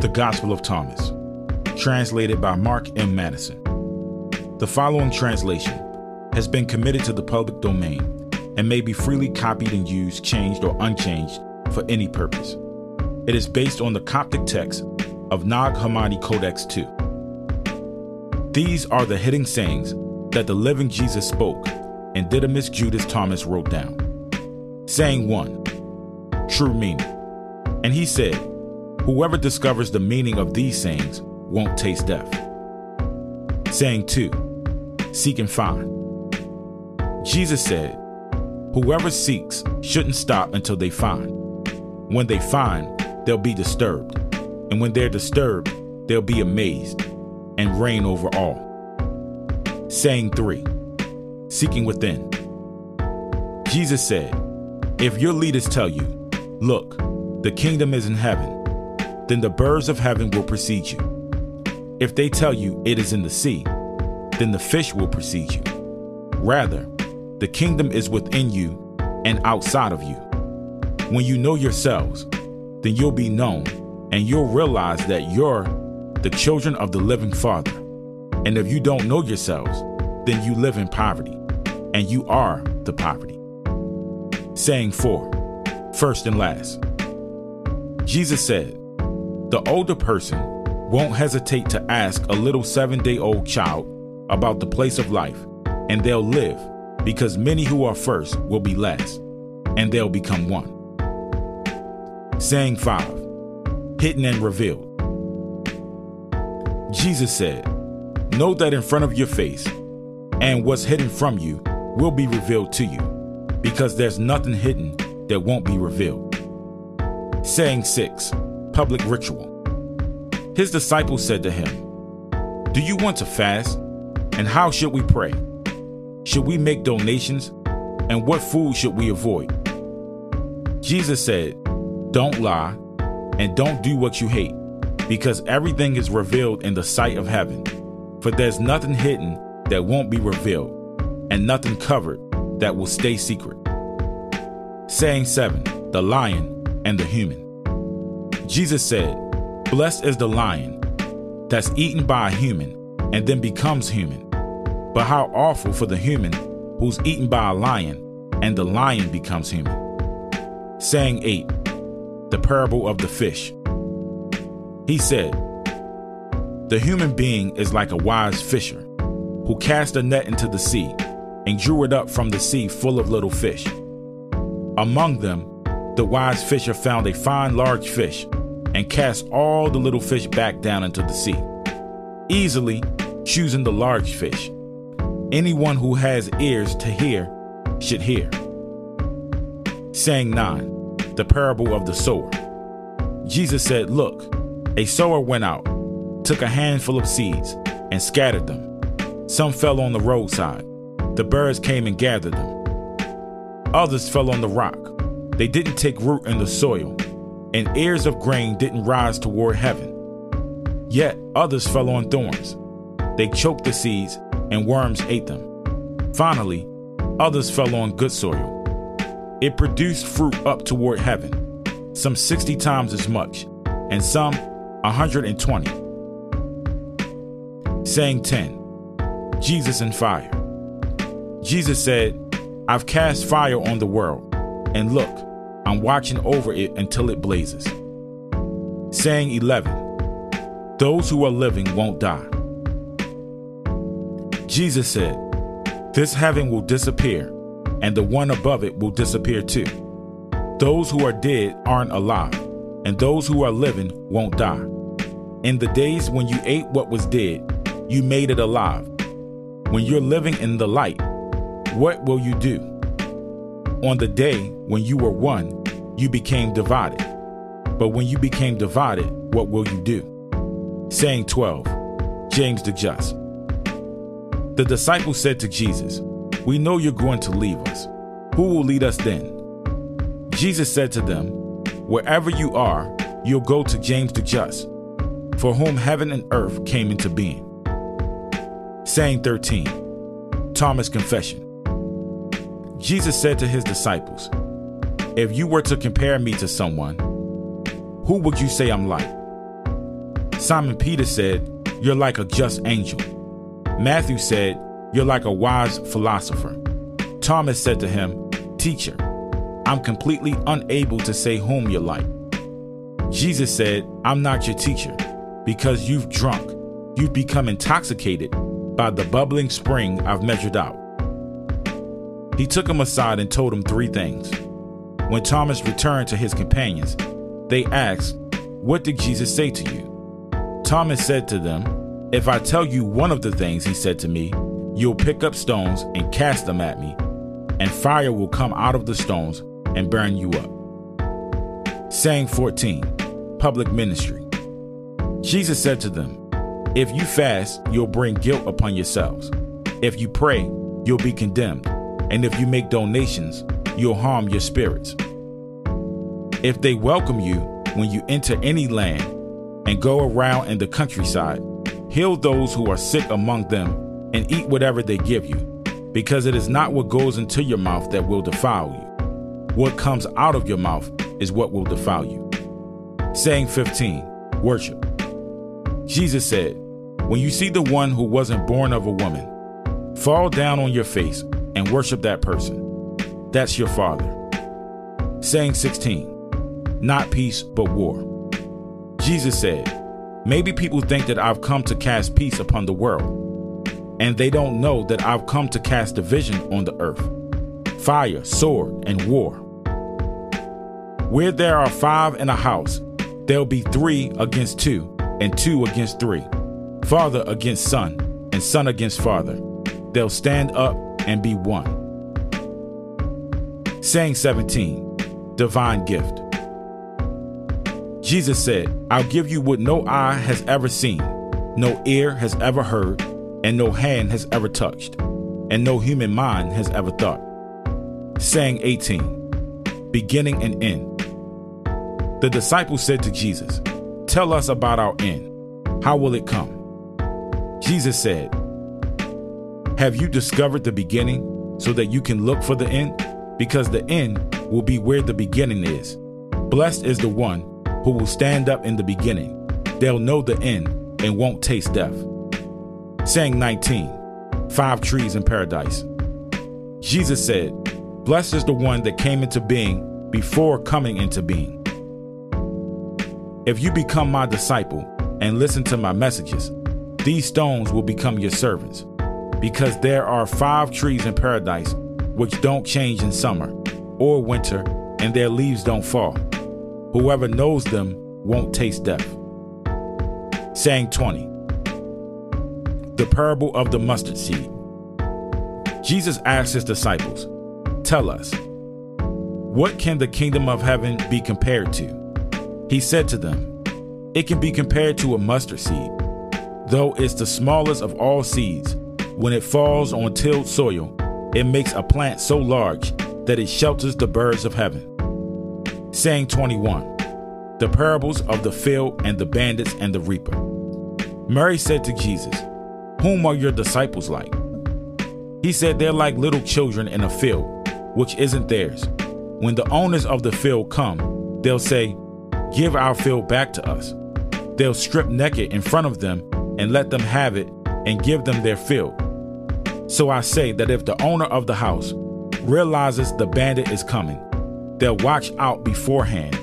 The Gospel of Thomas, translated by Mark M. Mattison. The following translation has been committed to the public domain and may be freely copied and used, changed, or unchanged for any purpose. It is based on the Coptic text of Nag Hammadi Codex II. These are the hidden sayings that the living Jesus spoke and Didymus Judas Thomas wrote down. Saying 1 True meaning. And he said, Whoever discovers the meaning of these sayings won't taste death. Saying 2 Seek and find. Jesus said, Whoever seeks shouldn't stop until they find. When they find, they'll be disturbed. And when they're disturbed, they'll be amazed and reign over all. Saying 3 Seeking within. Jesus said, If your leaders tell you, Look, the kingdom is in heaven, then the birds of heaven will precede you. If they tell you it is in the sea, then the fish will precede you. Rather, the kingdom is within you and outside of you. When you know yourselves, then you'll be known and you'll realize that you're the children of the living Father. And if you don't know yourselves, then you live in poverty, and you are the poverty. Saying four, first and last. Jesus said, The older person won't hesitate to ask a little seven day old child about the place of life, and they'll live because many who are first will be last, and they'll become one. Saying five, hidden and revealed. Jesus said, Know that in front of your face, and what's hidden from you will be revealed to you, because there's nothing hidden that won't be revealed. Saying 6 Public Ritual His disciples said to him, Do you want to fast? And how should we pray? Should we make donations? And what food should we avoid? Jesus said, Don't lie, and don't do what you hate, because everything is revealed in the sight of heaven. For there's nothing hidden that won't be revealed, and nothing covered that will stay secret. Saying 7 The Lion and the Human. Jesus said, Blessed is the lion that's eaten by a human and then becomes human. But how awful for the human who's eaten by a lion and the lion becomes human. Saying 8 The Parable of the Fish. He said, The human being is like a wise fisher who cast a net into the sea and drew it up from the sea full of little fish. Among them, the wise fisher found a fine large fish and cast all the little fish back down into the sea, easily choosing the large fish. Anyone who has ears to hear should hear. Saying 9, the parable of the sower. Jesus said, Look, a sower went out, took a handful of seeds, and scattered them. Some fell on the roadside. The birds came and gathered them. Others fell on the rock. They didn't take root in the soil, and ears of grain didn't rise toward heaven. Yet others fell on thorns. They choked the seeds, and worms ate them. Finally, others fell on good soil. It produced fruit up toward heaven, some 60 times as much, and some 120. Saying 10 Jesus and fire. Jesus said, I've cast fire on the world, and look, I'm watching over it until it blazes. Saying 11 Those who are living won't die. Jesus said, This heaven will disappear, and the one above it will disappear too. Those who are dead aren't alive, and those who are living won't die. In the days when you ate what was dead, you made it alive. When you're living in the light, what will you do? On the day when you were one, you became divided. But when you became divided, what will you do? Saying 12, James the Just. The disciples said to Jesus, We know you're going to leave us. Who will lead us then? Jesus said to them, Wherever you are, you'll go to James the Just, for whom heaven and earth came into being. Saying 13, Thomas' Confession. Jesus said to his disciples, If you were to compare me to someone, who would you say I'm like? Simon Peter said, You're like a just angel. Matthew said, You're like a wise philosopher. Thomas said to him, Teacher, I'm completely unable to say whom you're like. Jesus said, I'm not your teacher, because you've drunk, you've become intoxicated by the bubbling spring I've measured out. He took him aside and told him three things. When Thomas returned to his companions, they asked, What did Jesus say to you? Thomas said to them, If I tell you one of the things he said to me, you'll pick up stones and cast them at me, and fire will come out of the stones and burn you up. Saying 14 Public Ministry Jesus said to them, If you fast, you'll bring guilt upon yourselves. If you pray, you'll be condemned. And if you make donations, you'll harm your spirits. If they welcome you when you enter any land, and go around in the countryside, heal those who are sick among them, and eat whatever they give you, because it is not what goes into your mouth that will defile you. What comes out of your mouth is what will defile you. Saying 15 Worship. Jesus said, When you see the one who wasn't born of a woman, fall down on your face and worship that person. That's your father. Saying 16 Not peace, but war. Jesus said, Maybe people think that I've come to cast peace upon the world, and they don't know that I've come to cast division on the earth fire, sword, and war. Where there are five in a house, there'll be three against two, and two against three, father against son, and son against father. They'll stand up and be one. Saying 17, Divine Gift. Jesus said, I'll give you what no eye has ever seen, no ear has ever heard, and no hand has ever touched, and no human mind has ever thought. Saying 18, beginning and end. The disciples said to Jesus, Tell us about our end. How will it come? Jesus said, Have you discovered the beginning so that you can look for the end? Because the end will be where the beginning is. Blessed is the one who will stand up in the beginning. They'll know the end and won't taste death. Saying 19, Five trees in paradise. Jesus said, Blessed is the one that came into being before coming into being. If you become my disciple and listen to my messages, these stones will become your servants, because there are five trees in paradise which don't change in summer or winter, and their leaves don't fall. Whoever knows them won't taste death. Saying 20 The parable of the mustard seed. Jesus asked his disciples, Tell us, what can the kingdom of heaven be compared to? He said to them, It can be compared to a mustard seed. Though it's the smallest of all seeds, when it falls on tilled soil, it makes a plant so large that it shelters the birds of heaven. Saying 21 The parables of the field and the bandits and the reaper. Mary said to Jesus, Whom are your disciples like? He said they're like little children in a field, which isn't theirs. When the owners of the field come, they'll say, Give our field back to us. They'll strip naked in front of them and let them have it and give them their field. So I say that if the owner of the house realizes the bandit is coming, They'll watch out beforehand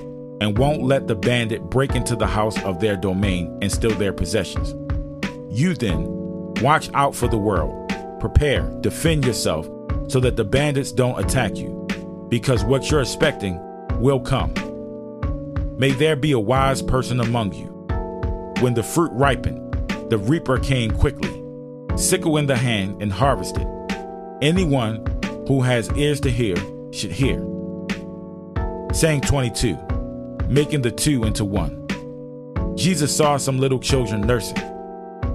and won't let the bandit break into the house of their domain and steal their possessions. You then, watch out for the world. Prepare, defend yourself so that the bandits don't attack you, because what you're expecting will come. May there be a wise person among you. When the fruit ripened, the reaper came quickly, sickle in the hand, and harvest it. Anyone who has ears to hear should hear saying 22, making the two into one. Jesus saw some little children nursing.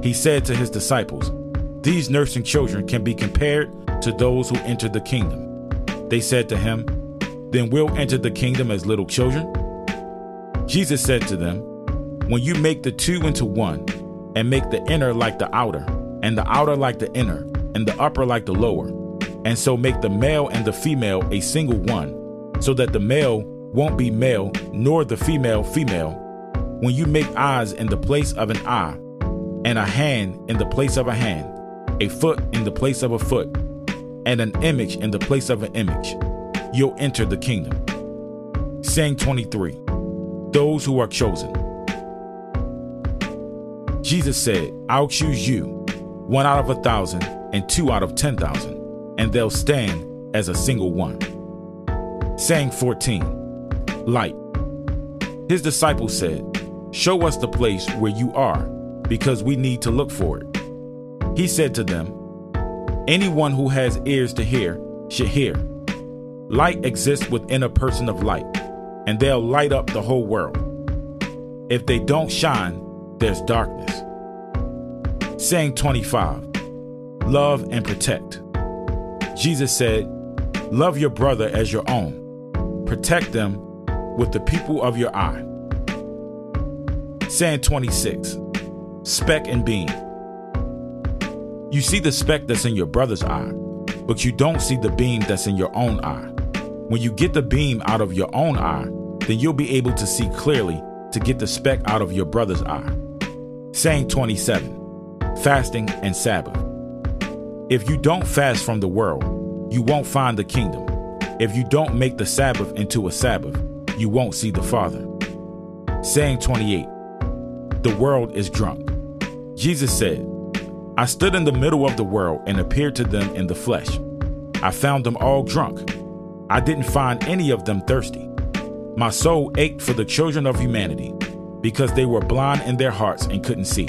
He said to his disciples, These nursing children can be compared to those who enter the kingdom. They said to him, Then we'll enter the kingdom as little children? Jesus said to them, When you make the two into one, and make the inner like the outer, and the outer like the inner, and the upper like the lower, and so make the male and the female a single one, so that the male won't be male, nor the female female. when you make eyes in the place of an eye, and a hand in the place of a hand, a foot in the place of a foot, and an image in the place of an image, you'll enter the kingdom. Saying 23 Those who are chosen. Jesus said, I'll choose you, one out of a thousand, and two out of ten thousand, and they'll stand as a single one. Saying 14 Light. His disciples said, Show us the place where you are, because we need to look for it. He said to them, Anyone who has ears to hear should hear. Light exists within a person of light, and they'll light up the whole world. If they don't shine, there's darkness. Saying 25 Love and protect. Jesus said, Love your brother as your own. Protect them with the people of your eye. Saying 26 Speck and beam. You see the speck that's in your brother's eye, but you don't see the beam that's in your own eye. When you get the beam out of your own eye, then you'll be able to see clearly to get the speck out of your brother's eye. Saying 27 Fasting and Sabbath. If you don't fast from the world, you won't find the kingdom. If you don't make the Sabbath into a Sabbath, you won't see the Father. Saying 28 The world is drunk. Jesus said, I stood in the middle of the world and appeared to them in the flesh. I found them all drunk. I didn't find any of them thirsty. My soul ached for the children of humanity because they were blind in their hearts and couldn't see.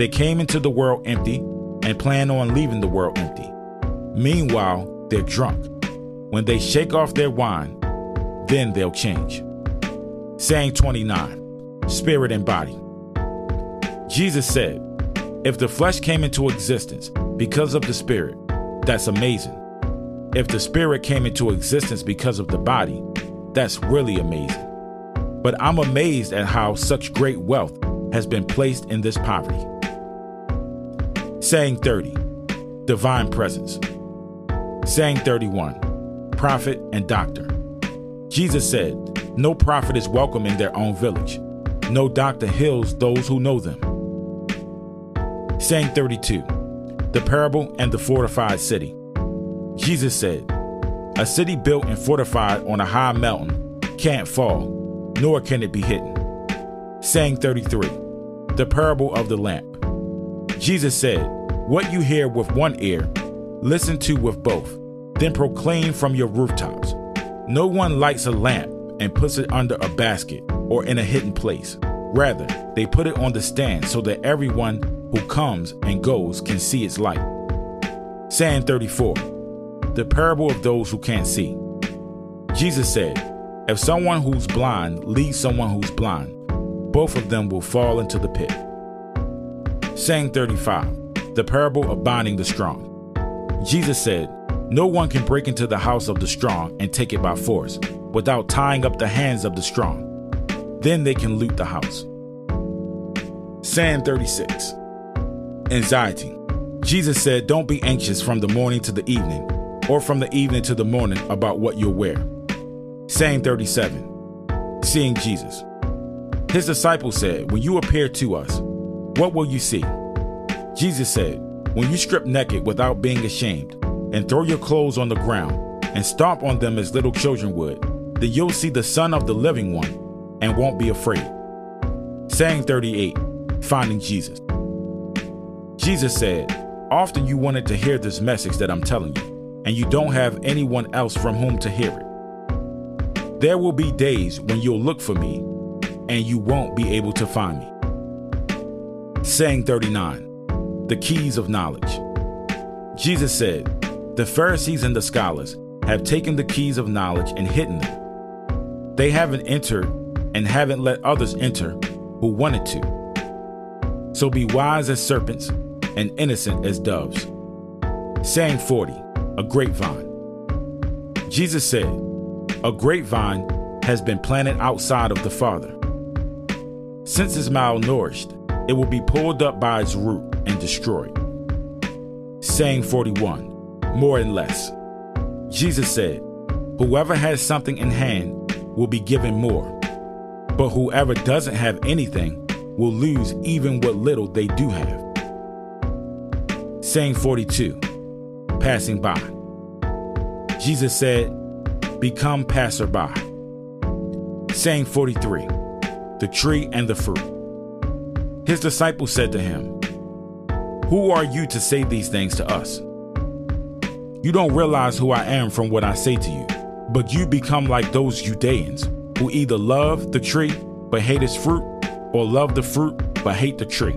They came into the world empty and plan on leaving the world empty. Meanwhile, they're drunk. When they shake off their wine, then they'll change. Saying 29 Spirit and Body. Jesus said, if the flesh came into existence because of the spirit, that's amazing. If the spirit came into existence because of the body, that's really amazing. But I'm amazed at how such great wealth has been placed in this poverty. Saying 30, Divine Presence. Saying 31, Prophet and Doctor. Jesus said, No prophet is welcome in their own village. No doctor heals those who know them. Saying 32 The Parable and the Fortified City. Jesus said, A city built and fortified on a high mountain can't fall, nor can it be hidden. Saying 33 The Parable of the Lamp. Jesus said, What you hear with one ear, listen to with both, then proclaim from your rooftops. No one lights a lamp and puts it under a basket or in a hidden place. Rather, they put it on the stand so that everyone who comes and goes can see its light. Saying 34 The parable of those who can't see. Jesus said, If someone who's blind leads someone who's blind, both of them will fall into the pit. Saying 35 The parable of binding the strong. Jesus said, No one can break into the house of the strong and take it by force without tying up the hands of the strong. Then they can loot the house. Saying 36 Anxiety. Jesus said, Don't be anxious from the morning to the evening, or from the evening to the morning about what you'll wear. Saying 37. Seeing Jesus. His disciples said, When you appear to us, what will you see? Jesus said, When you strip naked without being ashamed, and throw your clothes on the ground, and stomp on them as little children would, then you'll see the Son of the Living One and won't be afraid. Saying 38. Finding Jesus. Jesus said, Often you wanted to hear this message that I'm telling you, and you don't have anyone else from whom to hear it. There will be days when you'll look for me, and you won't be able to find me. Saying 39 The Keys of Knowledge. Jesus said, The Pharisees and the scholars have taken the keys of knowledge and hidden them. They haven't entered and haven't let others enter who wanted to. So be wise as serpents and innocent as doves. Saying 40, a grapevine. Jesus said, A grapevine has been planted outside of the Father. Since it's malnourished, it will be pulled up by its root and destroyed. Saying 41, more and less. Jesus said, Whoever has something in hand will be given more, But whoever doesn't have anything will lose even what little they do have. Saying 42, passing by. Jesus said, Become passerby. Saying 43, the tree and the fruit. His disciples said to him, Who are you to say these things to us? You don't realize who I am from what I say to you, but you become like those Judeans who either love the tree but hate its fruit, or love the fruit but hate the tree.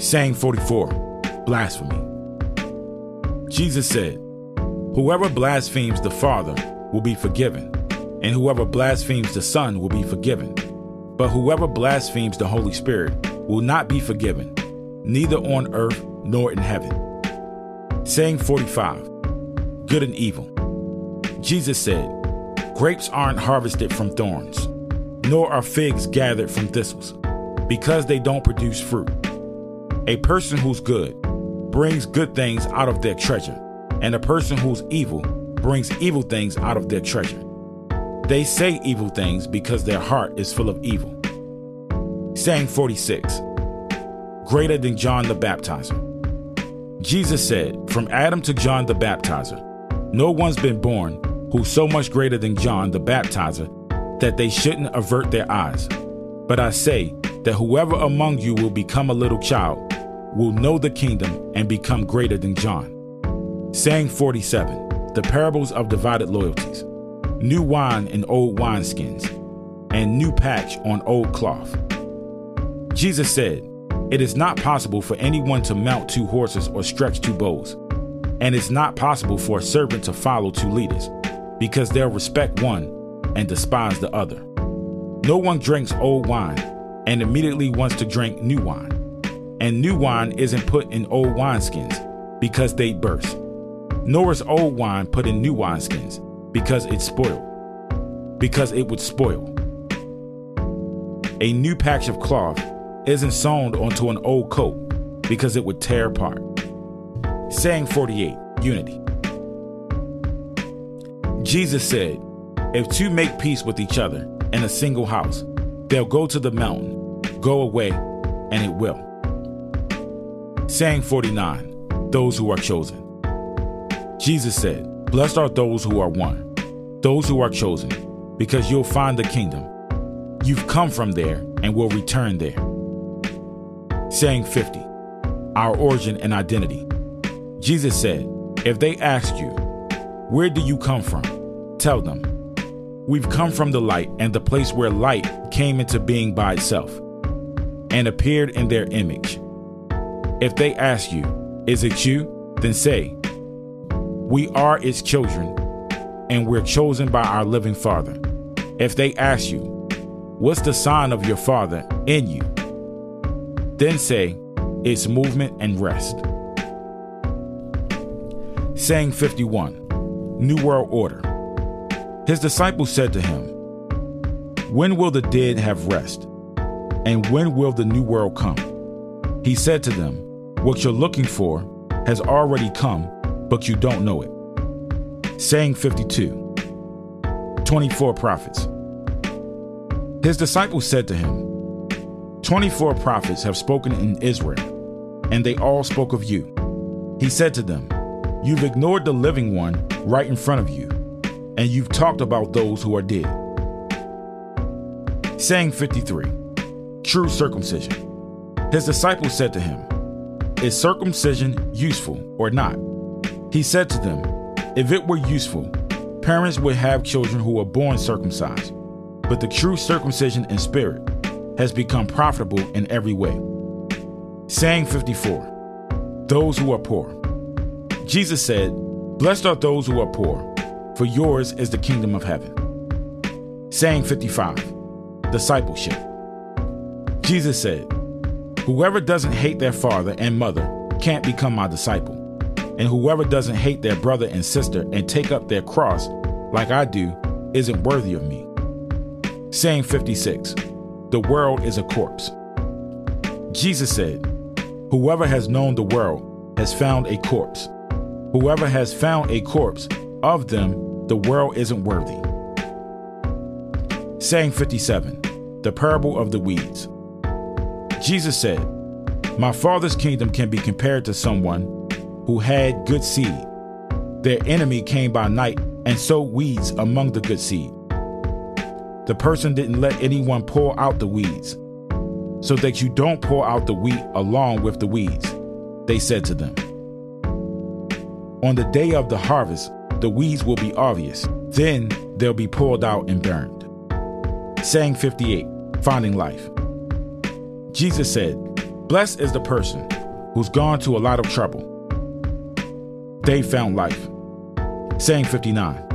Saying 44, blasphemy. Jesus said, Whoever blasphemes the Father will be forgiven, and whoever blasphemes the Son will be forgiven. But whoever blasphemes the Holy Spirit will not be forgiven, neither on earth nor in heaven. Saying 45, good and evil. Jesus said, Grapes aren't harvested from thorns, nor are figs gathered from thistles, because they don't produce fruit. A person who's good brings good things out of their treasure, and a person who's evil brings evil things out of their treasure. They say evil things because their heart is full of evil. Saying 46 Greater than John the Baptizer. Jesus said, From Adam to John the Baptizer, no one's been born who's so much greater than John the Baptizer that they shouldn't avert their eyes. But I say that whoever among you will become a little child will know the kingdom and become greater than John. Saying 47 The parables of divided loyalties new wine in old wineskins, and new patch on old cloth. Jesus said, It is not possible for anyone to mount two horses or stretch two bows, and it's not possible for a servant to follow two leaders, because they'll respect one and despise the other. No one drinks old wine and immediately wants to drink new wine. And new wine isn't put in old wineskins because they burst. Nor is old wine put in new wineskins because it's spoiled, because it would spoil. A new patch of cloth isn't sewn onto an old coat because it would tear apart. Saying 48, Unity. Jesus said, If two make peace with each other in a single house, they'll go to the mountain, go away, and it will. Saying 49, Those who are chosen. Jesus said, Blessed are those who are one, those who are chosen, because you'll find the kingdom. You've come from there and will return there. Saying 50, our origin and identity. Jesus said, If they ask you, Where do you come from? Tell them, We've come from the light and the place where light came into being by itself and appeared in their image. If they ask you, Is it you? Then say, we are its children, and we're chosen by our living Father. If they ask you, What's the sign of your Father in you? Then say, It's movement and rest. Saying 51, New World Order. His disciples said to him, When will the dead have rest? And when will the new world come? He said to them, What you're looking for has already come but you don't know it. Saying 52 24 prophets. His disciples said to him, 24 prophets have spoken in Israel, and they all spoke of you. He said to them, You've ignored the living one right in front of you, and you've talked about those who are dead. Saying 53 True circumcision. His disciples said to him, Is circumcision useful or not? He said to them, If it were useful, parents would have children who were born circumcised, but the true circumcision in spirit has become profitable in every way. Saying 54 Those who are poor. Jesus said, Blessed are those who are poor, for yours is the kingdom of heaven. Saying 55 Discipleship. Jesus said, Whoever doesn't hate their father and mother can't become my disciple. And whoever doesn't hate their brother and sister and take up their cross like I do isn't worthy of me. Saying 56 The world is a corpse. Jesus said, Whoever has known the world has found a corpse. Whoever has found a corpse, of them the world isn't worthy. Saying 57, the parable of the weeds. Jesus said, My Father's kingdom can be compared to someone who had good seed. Their enemy came by night and sowed weeds among the good seed. The person didn't let anyone pull out the weeds, so that you don't pour out the wheat along with the weeds, they said to them. On the day of the harvest, the weeds will be obvious. Then they'll be pulled out and burned. Saying 58, Finding Life. Jesus said, Blessed is the person who's gone to a lot of trouble. They found life. Saying 59,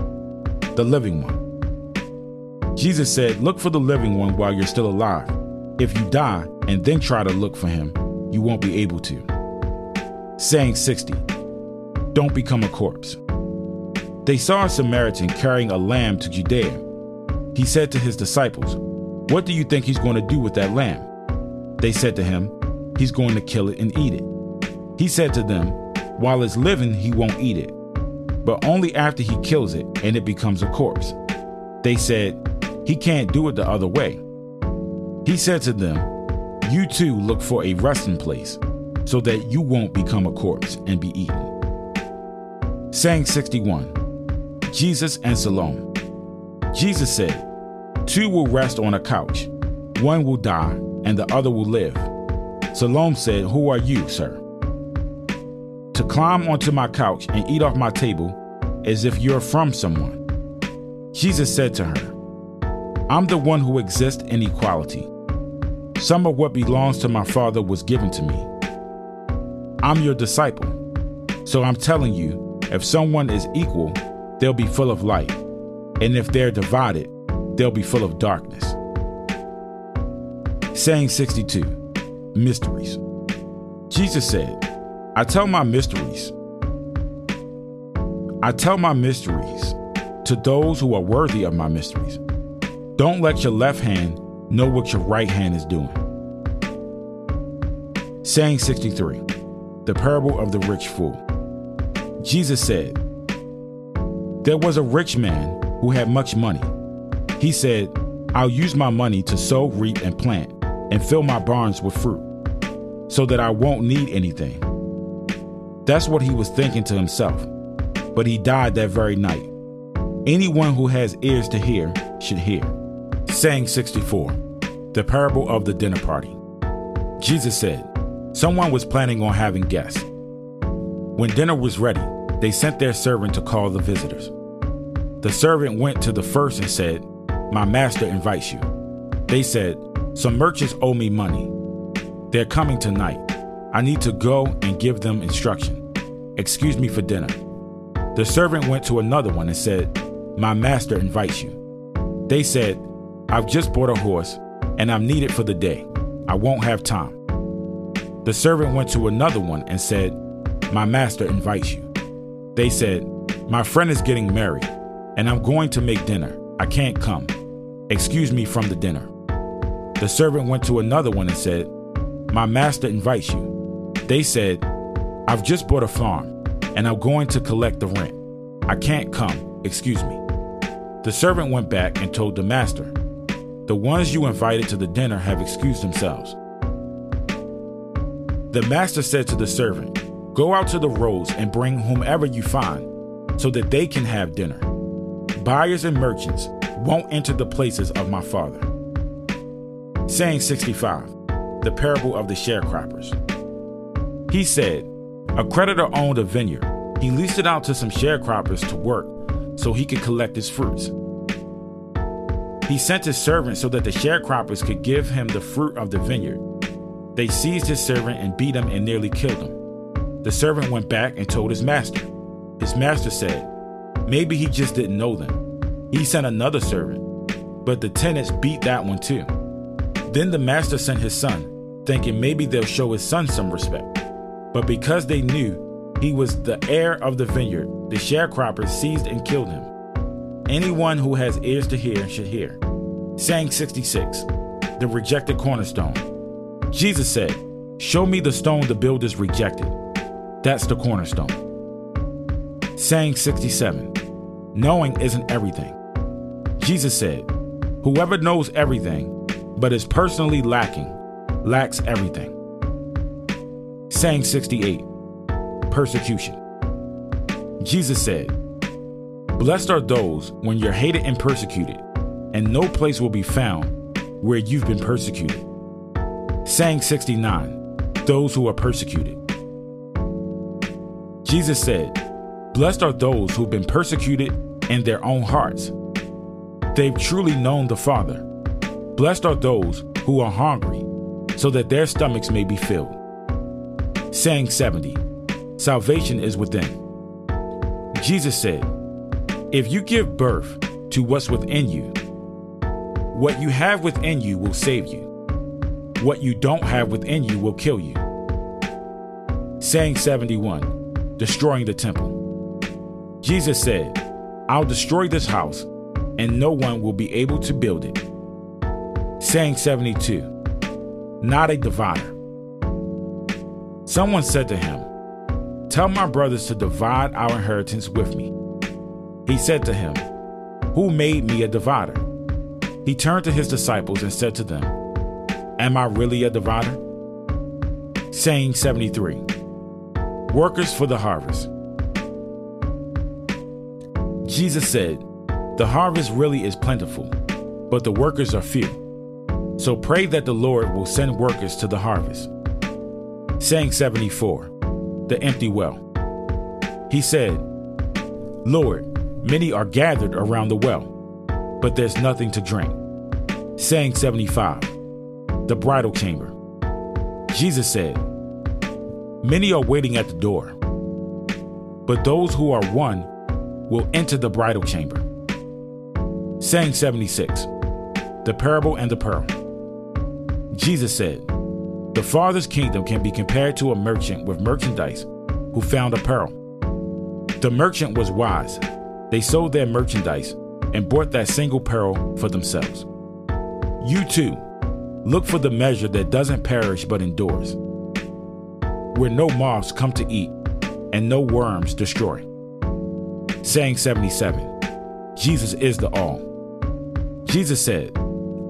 The Living One. Jesus said, Look for the living one while you're still alive. If you die and then try to look for him, you won't be able to. Saying 60, Don't become a corpse. They saw a Samaritan carrying a lamb to Judea. He said to his disciples, What do you think he's going to do with that lamb? They said to him, He's going to kill it and eat it. He said to them, While it's living, he won't eat it, but only after he kills it and it becomes a corpse. They said, He can't do it the other way. He said to them, You too look for a resting place, so that you won't become a corpse and be eaten. Saying 61 Jesus and Salome. Jesus said, Two will rest on a couch, one will die, and the other will live. Salome said, Who are you, sir? To climb onto my couch and eat off my table as if you're from someone. Jesus said to her, I'm the one who exists in equality. Some of what belongs to my Father was given to me. I'm your disciple. So I'm telling you, if someone is equal, they'll be full of light. And if they're divided, they'll be full of darkness. Saying 62 Mysteries. Jesus said, I tell my mysteries. I tell my mysteries to those who are worthy of my mysteries. Don't let your left hand know what your right hand is doing. Saying 63 The parable of the rich fool. Jesus said, there was a rich man who had much money. He said, I'll use my money to sow, reap, and plant, and fill my barns with fruit, so that I won't need anything. That's what he was thinking to himself, but he died that very night. Anyone who has ears to hear should hear. Saying 64, the parable of the dinner party. Jesus said, Someone was planning on having guests. When dinner was ready, they sent their servant to call the visitors. The servant went to the first and said, My master invites you. They said, Some merchants owe me money. They're coming tonight. I need to go and give them instruction. Excuse me for dinner. The servant went to another one and said, My master invites you. They said, I've just bought a horse and I'm needed for the day. I won't have time. The servant went to another one and said, My master invites you. They said, My friend is getting married, and I'm going to make dinner. I can't come. Excuse me from the dinner. The servant went to another one and said, My master invites you. They said, I've just bought a farm, and I'm going to collect the rent. I can't come. Excuse me. The servant went back and told the master, The ones you invited to the dinner have excused themselves. The master said to the servant, Go out to the roads and bring whomever you find, so that they can have dinner. Buyers and merchants won't enter the places of my Father. Saying 65, the parable of the sharecroppers. He said, A creditor owned a vineyard. He leased it out to some sharecroppers to work so he could collect his fruits. He sent his servant so that the sharecroppers could give him the fruit of the vineyard. They seized his servant and beat him and nearly killed him. The servant went back and told his master. His master said, Maybe he just didn't know them. He sent another servant, but the tenants beat that one too. Then the master sent his son, thinking maybe they'll show his son some respect. But because they knew he was the heir of the vineyard, the sharecroppers seized and killed him. Anyone who has ears to hear should hear. Saying 66, the rejected cornerstone. Jesus said, Show me the stone the builders rejected that's the cornerstone. Saying 67 Knowing isn't everything. Jesus said, Whoever knows everything, but is personally lacking, lacks everything. Saying 68 Persecution. Jesus said, Blessed are those when you're hated and persecuted, and no place will be found where you've been persecuted. Saying 69 Those who are persecuted. Jesus said, Blessed are those who've been persecuted in their own hearts. They've truly known the Father. Blessed are those who are hungry, so that their stomachs may be filled. Saying 70 Salvation is within. Jesus said, If you give birth to what's within you, what you have within you will save you. What you don't have within you will kill you. Saying 71 destroying the temple. Jesus said, I'll destroy this house, and no one will be able to build it. Saying 72, not a divider. Someone said to him, Tell my brothers to divide our inheritance with me. He said to him, Who made me a divider? He turned to his disciples and said to them, Am I really a divider? Saying 73, Workers for the harvest. Jesus said, The harvest really is plentiful, but the workers are few. So pray that the Lord will send workers to the harvest. Saying 74, The empty well. He said, Lord, many are gathered around the well, but there's nothing to drink. Saying 75, The bridal chamber. Jesus said, Many are waiting at the door, but those who are one will enter the bridal chamber. Saying 76 The parable and the pearl. Jesus said, The Father's kingdom can be compared to a merchant with merchandise who found a pearl. The merchant was wise. They sold their merchandise and bought that single pearl for themselves. You too, look for the measure that doesn't perish but endures where no moths come to eat and no worms destroy. Saying 77 Jesus is the all. Jesus said,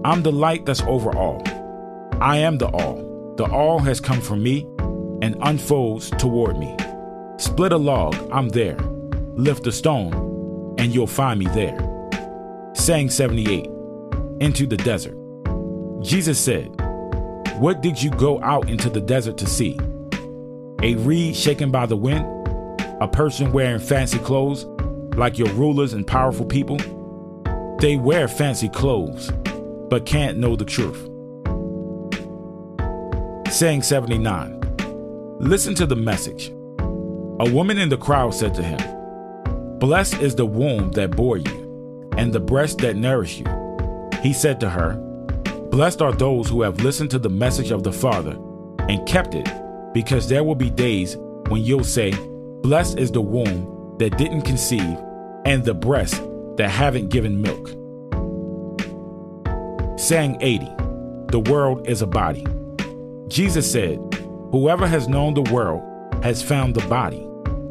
I'm the light that's over all. I am the all. The all has come from me and unfolds toward me. Split a log, I'm there. Lift a stone, and you'll find me there. Saying 78 Into the desert. Jesus said, What did you go out into the desert to see? a reed shaken by the wind, a person wearing fancy clothes, like your rulers and powerful people. They wear fancy clothes, but can't know the truth. Saying 79 Listen to the message. A woman in the crowd said to him, Blessed is the womb that bore you, and the breast that nourished you. He said to her, Blessed are those who have listened to the message of the Father and kept it because there will be days when you'll say, Blessed is the womb that didn't conceive and the breast that haven't given milk. Saying 80, the world is a body. Jesus said, Whoever has known the world has found the body,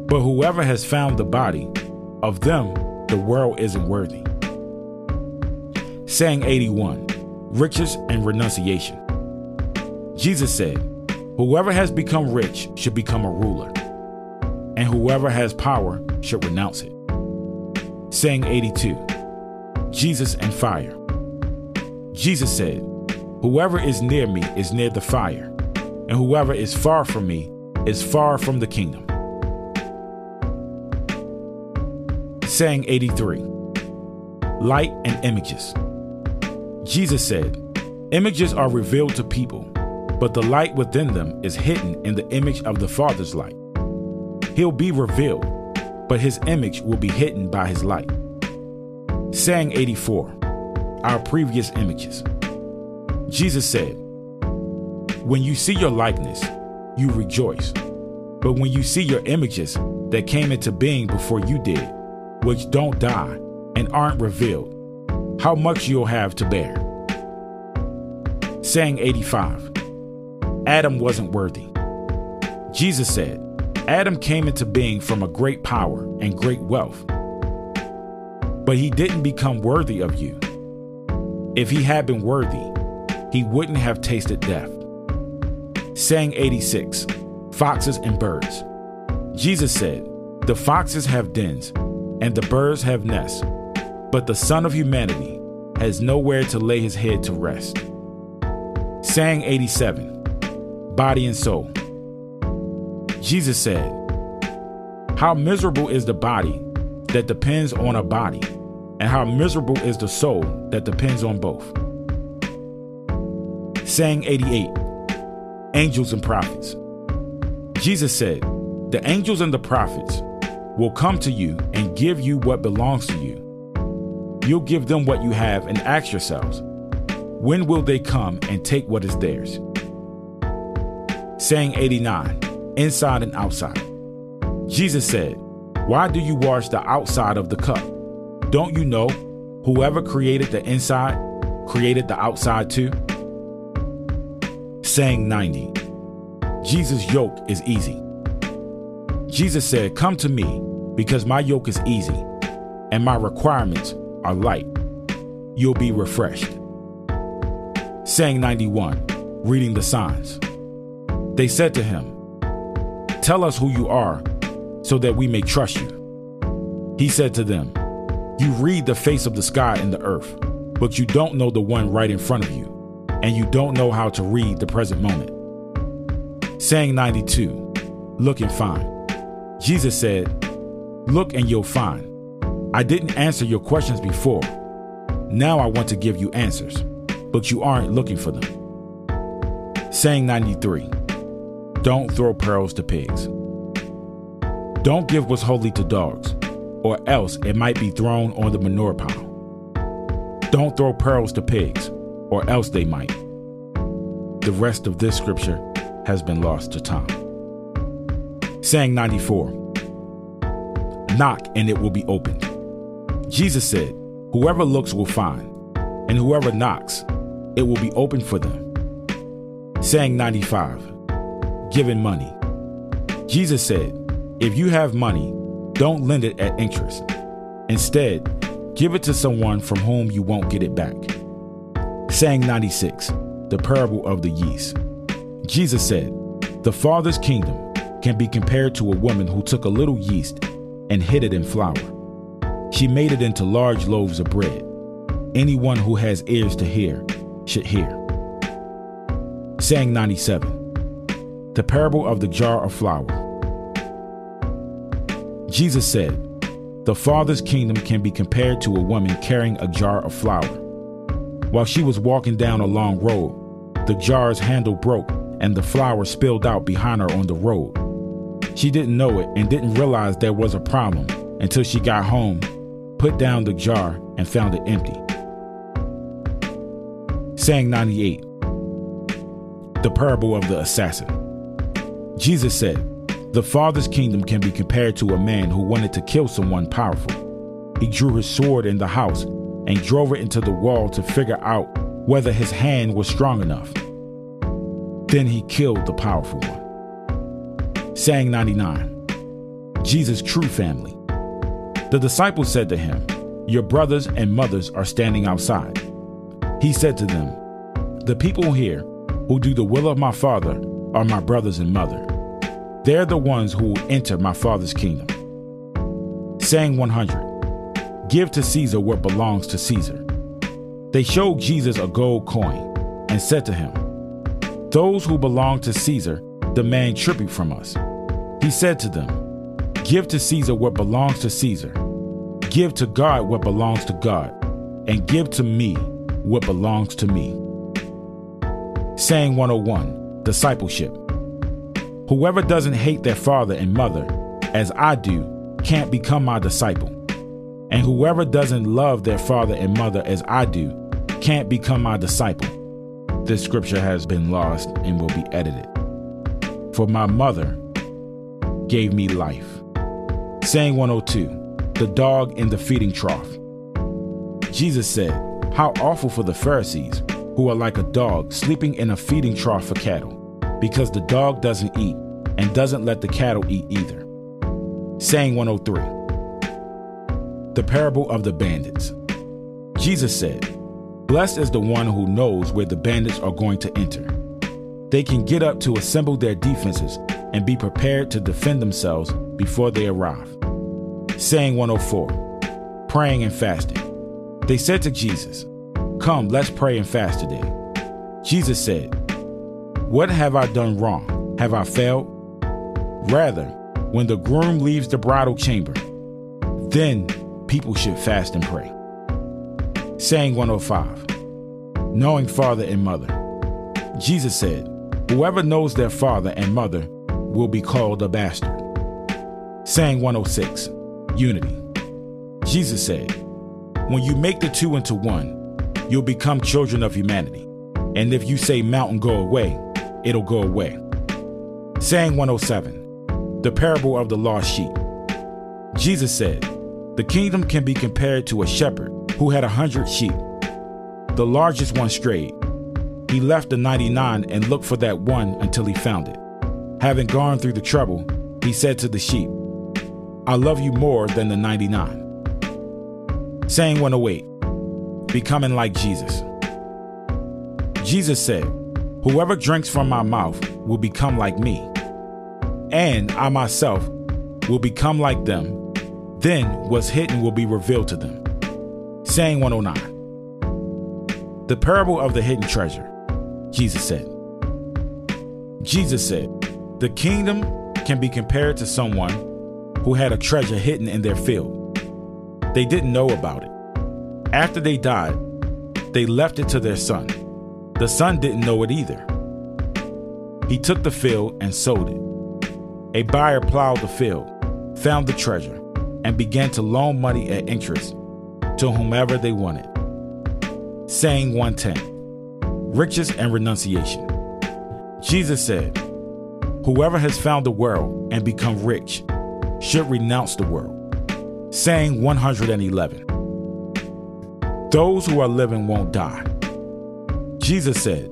but whoever has found the body, of them the world isn't worthy. Saying 81, riches and renunciation. Jesus said, Whoever has become rich should become a ruler, and whoever has power should renounce it. Saying 82 Jesus and fire. Jesus said, Whoever is near me is near the fire, and whoever is far from me is far from the kingdom. Saying 83 Light and images. Jesus said, Images are revealed to people but the light within them is hidden in the image of the Father's light. He'll be revealed, but his image will be hidden by his light. Saying 84, our previous images. Jesus said, When you see your likeness, you rejoice. But when you see your images that came into being before you did, which don't die and aren't revealed, how much you'll have to bear. Saying 85, Adam wasn't worthy. Jesus said, Adam came into being from a great power and great wealth, but he didn't become worthy of you. If he had been worthy, he wouldn't have tasted death. Saying 86 Foxes and birds. Jesus said, The foxes have dens, and the birds have nests, but the Son of Humanity has nowhere to lay his head to rest. Sang 87 Body and soul. Jesus said, How miserable is the body that depends on a body, and how miserable is the soul that depends on both. Sang 88 Angels and Prophets. Jesus said, The angels and the prophets will come to you and give you what belongs to you. You'll give them what you have and ask yourselves, When will they come and take what is theirs? Saying 89 Inside and outside. Jesus said, Why do you wash the outside of the cup? Don't you know whoever created the inside created the outside too? Saying 90 Jesus' yoke is easy. Jesus said, Come to me, because my yoke is easy and my requirements are light. You'll be refreshed. Saying 91, reading the signs. They said to him, Tell us who you are so that we may trust you. He said to them, You read the face of the sky and the earth, but you don't know the one right in front of you, and you don't know how to read the present moment. Saying 92, Look and find. Jesus said, Look and you'll find. I didn't answer your questions before. Now I want to give you answers, but you aren't looking for them. Saying 93, Don't throw pearls to pigs. Don't give what's holy to dogs, or else it might be thrown on the manure pile. Don't throw pearls to pigs, or else they might. The rest of this scripture has been lost to time. Saying 94 Knock and it will be opened. Jesus said, Whoever looks will find, and whoever knocks, it will be opened for them. Saying 95 Giving money. Jesus said, If you have money, don't lend it at interest. Instead, give it to someone from whom you won't get it back. Saying 96 The parable of the yeast. Jesus said, The Father's kingdom can be compared to a woman who took a little yeast and hid it in flour. She made it into large loaves of bread. Anyone who has ears to hear should hear. Saying 97 The parable of the jar of flour. Jesus said, The Father's kingdom can be compared to a woman carrying a jar of flour. While she was walking down a long road, the jar's handle broke and the flour spilled out behind her on the road. She didn't know it and didn't realize there was a problem until she got home, put down the jar, and found it empty. Saying 98 The parable of the assassin. Jesus said, The Father's kingdom can be compared to a man who wanted to kill someone powerful. He drew his sword in the house and drove it into the wall to figure out whether his hand was strong enough. Then he killed the powerful one. Saying 99 Jesus' true family. The disciples said to him, Your brothers and mothers are standing outside. He said to them, The people here who do the will of my Father are my brothers and mother. They're the ones who will enter my Father's kingdom. Saying 100 Give to Caesar what belongs to Caesar. They showed Jesus a gold coin and said to him, those who belong to Caesar demand tribute from us. He said to them, Give to Caesar what belongs to Caesar. Give to God what belongs to God. And give to me what belongs to me. Saying 101 Discipleship. Whoever doesn't hate their father and mother, as I do, can't become my disciple. And whoever doesn't love their father and mother as I do, can't become my disciple. This scripture has been lost and will be edited. For my mother gave me life. Saying 102, the dog in the feeding trough. Jesus said, How awful for the Pharisees, who are like a dog sleeping in a feeding trough for cattle, because the dog doesn't eat and doesn't let the cattle eat either. Saying 103, the parable of the bandits. Jesus said, Blessed is the one who knows where the bandits are going to enter. They can get up to assemble their defenses and be prepared to defend themselves before they arrive. Saying 104 Praying and fasting. They said to Jesus, Come, let's pray and fast today. Jesus said, What have I done wrong? Have I failed? Rather, when the groom leaves the bridal chamber, then people should fast and pray. Saying 105 Knowing father and mother. Jesus said, Whoever knows their father and mother will be called a bastard. Saying 106 Unity. Jesus said, When you make the two into one, you'll become children of humanity. And if you say mountain go away, it'll go away. Saying 107 The parable of the lost sheep. Jesus said, The kingdom can be compared to a shepherd who had a hundred sheep. The largest one strayed. He left the 99 and looked for that one until he found it. Having gone through the trouble, he said to the sheep, I love you more than the 99. Saying 108, becoming like Jesus. Jesus said, Whoever drinks from my mouth will become like me, and I myself will become like them. Then what's hidden will be revealed to them. Saying 109. The parable of the hidden treasure. Jesus said. Jesus said, The kingdom can be compared to someone who had a treasure hidden in their field. They didn't know about it. After they died, they left it to their son. The son didn't know it either. He took the field and sold it. A buyer plowed the field, found the treasure, and began to loan money at interest to whomever they wanted. Saying 110 Riches and Renunciation. Jesus said, Whoever has found the world and become rich should renounce the world. Saying 111 those who are living won't die. Jesus said,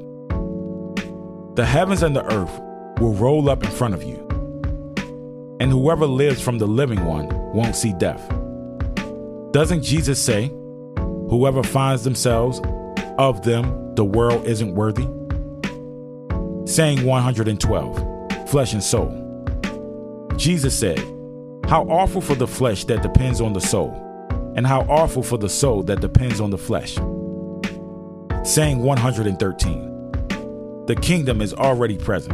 The heavens and the earth will roll up in front of you, and whoever lives from the living one won't see death. Doesn't Jesus say, Whoever finds themselves of them, the world isn't worthy? Saying 112, Flesh and Soul. Jesus said, How awful for the flesh that depends on the soul and how awful for the soul that depends on the flesh. Saying 113 The kingdom is already present.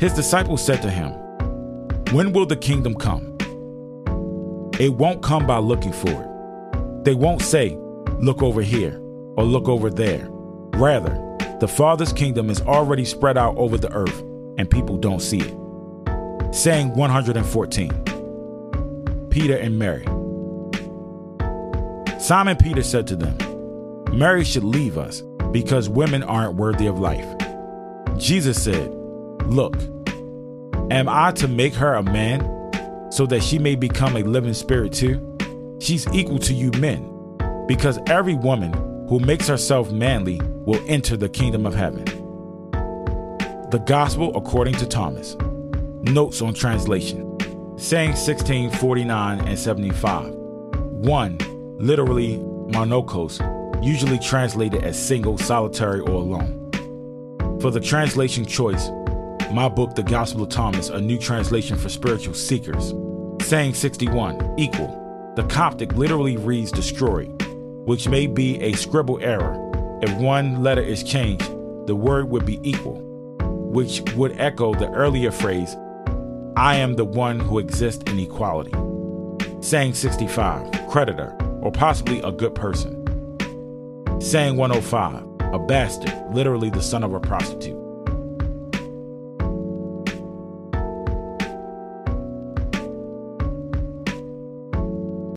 His disciples said to him, When will the kingdom come? It won't come by looking for it. They won't say, Look over here or look over there. Rather, the Father's kingdom is already spread out over the earth and people don't see it. Saying 114 Peter and Mary. Simon Peter said to them, Mary should leave us because women aren't worthy of life. Jesus said, Look, am I to make her a man so that she may become a living spirit too? She's equal to you men, because every woman who makes herself manly will enter the kingdom of heaven. The Gospel according to Thomas. Notes on translation. Saying 1649 and 75. 1 literally monachos, usually translated as single, solitary, or alone. For the translation choice, my book, The Gospel of Thomas, a new translation for spiritual seekers, saying 61, equal. The Coptic literally reads destroyed, which may be a scribal error. If one letter is changed, the word would be equal, which would echo the earlier phrase, I am the one who exists in equality. Saying 65, creditor, or possibly a good person. Saying 105, a bastard, literally the son of a prostitute.